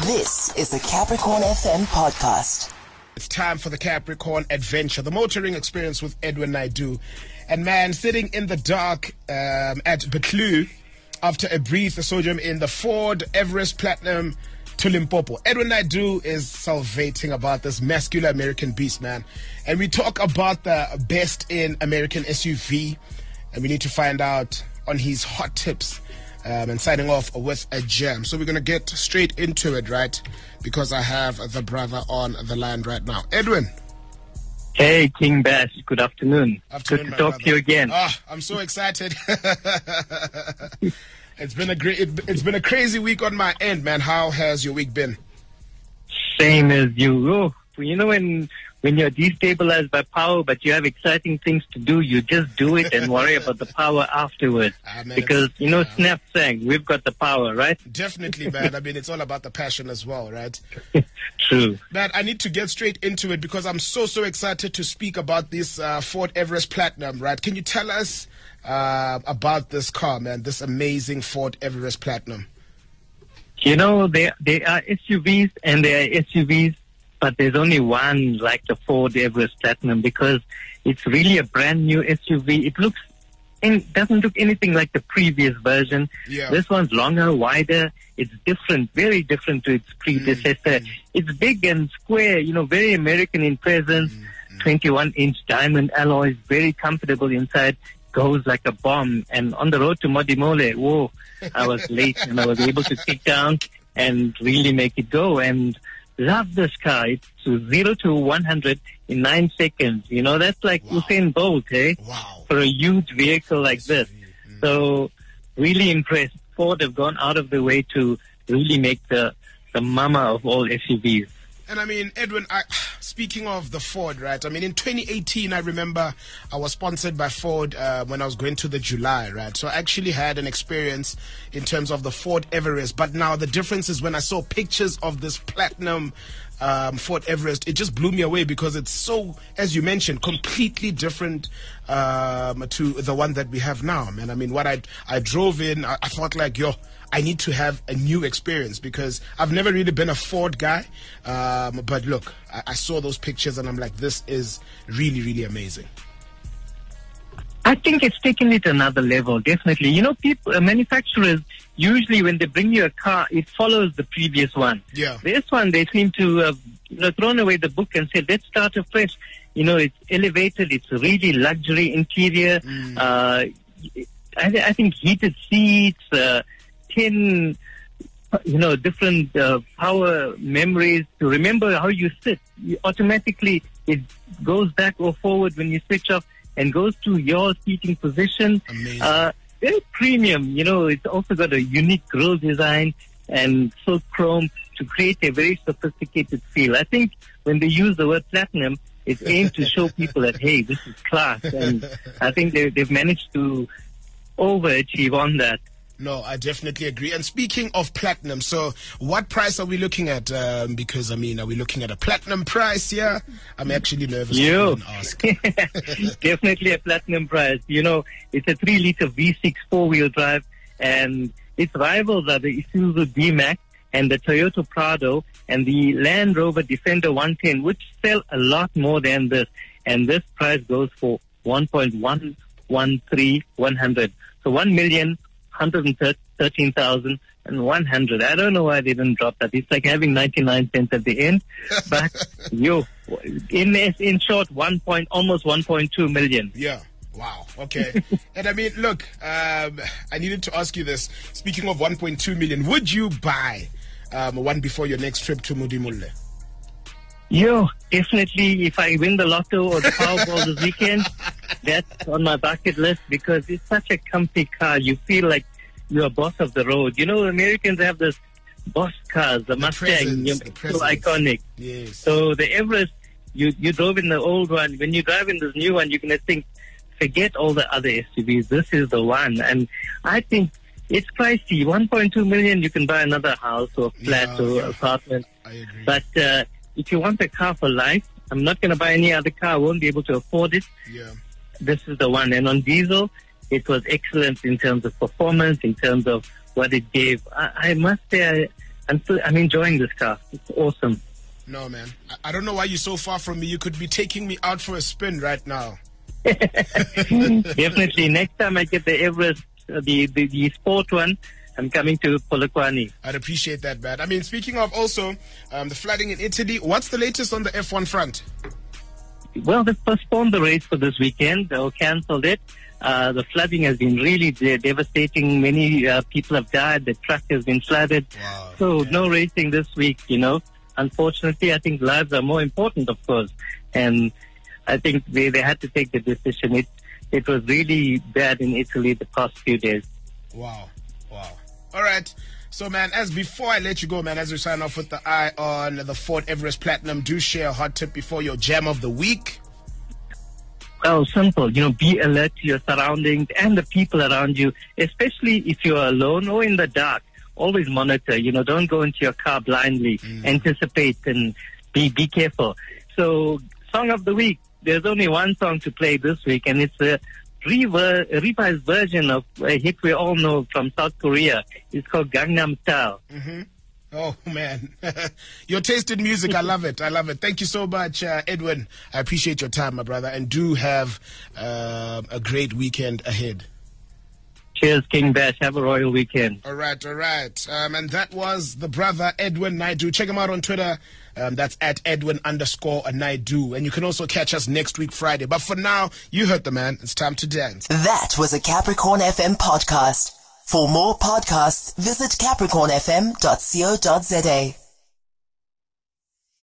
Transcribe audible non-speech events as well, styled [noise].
This is the Capricorn FM podcast. It's time for the Capricorn Adventure, the motoring experience with Edwin Naidu. And man, sitting in the dark um, at Buccleuch after a brief sojourn in the Ford Everest Platinum to Limpopo. Edwin Naidu is salvating about this masculine American beast, man. And we talk about the best in American SUV, and we need to find out on his hot tips um, and signing off with a gem. So we're going to get straight into it, right? Because I have the brother on the line right now. Edwin. Hey, King Bash. Good afternoon. Afternoon, Good to talk brother. to you again. Ah, I'm so excited. [laughs] it's been a great, it, it's been a crazy week on my end, man. How has your week been? Same as you. Oh, you know when when you're destabilized by power, but you have exciting things to do, you just do it and worry about the power afterwards. [laughs] Ah, because you know, yeah. Snap sang, "We've got the power," right? [laughs] Definitely, man. I mean, it's all about the passion as well, right? [laughs] True. Man, I need to get straight into it because I'm so, so excited to speak about this uh, Ford Everest Platinum, right? Can you tell us uh, about this car, man? This amazing Ford Everest Platinum. You know, they they are SUVs and they are SUVs, but there's only one like the Ford Everest Platinum because it's really a brand new SUV. It looks and doesn't look anything like the previous version. Yeah. This one's longer, wider. It's different, very different to its predecessor. Mm-hmm. It's big and square, you know, very American in presence. Mm-hmm. 21 inch diamond alloys, very comfortable inside, goes like a bomb. And on the road to Modimolle, whoa, I was late and I was able to sit down and really make it go. And love this car. It's to zero to 100 in nine seconds. You know, that's like Wow. Usain Bolt, eh? Wow. For a huge vehicle like this. So really impressed. Ford have gone out of the way to really make the the mama of all SUVs. And I mean, Edwin, I, speaking of the Ford, right? I mean, in 2018, I remember I was sponsored by Ford uh, when I was going to the July, right? So I actually had an experience in terms of the Ford Everest. But now the difference is when I saw pictures of this platinum um, Ford Everest, it just blew me away because it's so, as you mentioned, completely different um, to the one that we have now, man. I mean, what I I drove in, I, I felt like, yo, I need to have a new experience because I've never really been a Ford guy. Um, but look, I, I saw those pictures and I'm like, this is really, really amazing. I think it's taken it another level, definitely. You know, people, uh, manufacturers usually when they bring you a car, it follows the previous one. Yeah. This one, they seem to have you know, thrown away the book and said, let's start afresh. You know, it's elevated, it's really luxury interior. Uh, I, I think heated seats, uh, 10, you know, different uh, power memories to remember how you sit. You automatically, it goes back or forward when you switch off and goes to your seating position. Amazing. Uh, very premium. You know, it's also got a unique grille design and silk chrome to create a very sophisticated feel. I think when they use the word platinum, it's aimed to show [laughs] people that, hey, this is class. And I think they, they've managed to overachieve on that. No, I definitely agree. And speaking of platinum, so what price are we looking at? Um, because I mean, are we looking at a platinum price here? I'm actually nervous You. [laughs] Definitely a platinum price. You know, it's a three liter V6 four wheel drive and its rivals are the Isuzu D-Max and the Toyota Prado and the Land Rover Defender 110, which sell a lot more than this. And this price goes for 1.113100. So 1,113,100. I don't know why they didn't drop that. It's like having 99 cents at the end. But [laughs] yo, in in short, one point almost 1.2 million. Yeah. Wow. Okay. [laughs] and I mean, look, um, I needed to ask you this. Speaking of 1.2 million, would you buy um, one before your next trip to Modimolle? Yo, definitely if I win the lotto or the Powerball this weekend, [laughs] that's on my bucket list because it's such a comfy car. You feel like you're a boss of the road. You know, Americans have this boss cars, the, Mustang, presence, you know, the so iconic. Yes. So the Everest, you you drove in the old one. When you drive in this new one, you're gonna think, forget all the other SUVs. This is the one. And I think it's pricey. 1.2 million, you can buy another house or flat Yeah, or yeah. apartment. I agree. But uh, if you want a car for life, I'm not going to buy any other car. I won't be able to afford it. yeah. This is the one. And on diesel, it was excellent in terms of performance, in terms of what it gave. I, I must say, I, I'm still, I'm enjoying this car. It's awesome. No, man. I, I don't know why you're so far from me. You could be taking me out for a spin right now. [laughs] Definitely. Next time I get the Everest, uh, the, the, the sport one, I'm coming to Polokwane. I'd appreciate that, man. I mean, speaking of also um, the flooding in Italy, what's the latest on the F1 front? Well, they've postponed the race for this weekend or cancelled it. Uh, the flooding has been really de- devastating. Many uh, people have died. The track has been flooded. Wow. So no racing this week, you know. Unfortunately, I think lives are more important, of course. And I think they, they had to take the decision. It, it was really bad in Italy the past few days. Wow. Wow. All right. So, man, as before I let you go, man, as we sign off with the eye on the Ford Everest Platinum, do share a hot tip before your jam of the week. Well, simple. You know, be alert to your surroundings and the people around you, especially if you're alone or in the dark. Always monitor. You know, don't go into your car blindly. Mm. Anticipate and be be careful. So, song of the week. There's only one song to play this week, and it's a rever- revised version of a hit we all know from South Korea. It's called Gangnam Style. Oh, man. [laughs] your taste in music, I love it. I love it. Thank you so much, uh, Edwin. I appreciate your time, my brother, and do have uh, a great weekend ahead. Cheers, King Bash. Have a royal weekend. All right, all right. Um, and that was the brother Edwin Naidu. Check him out on Twitter. Um, that's at Edwin underscore Naidu. And you can also catch us next week, Friday. But for now, you heard the man. It's time to dance. That was a Capricorn FM podcast. For more podcasts, visit capricornfm.co.za.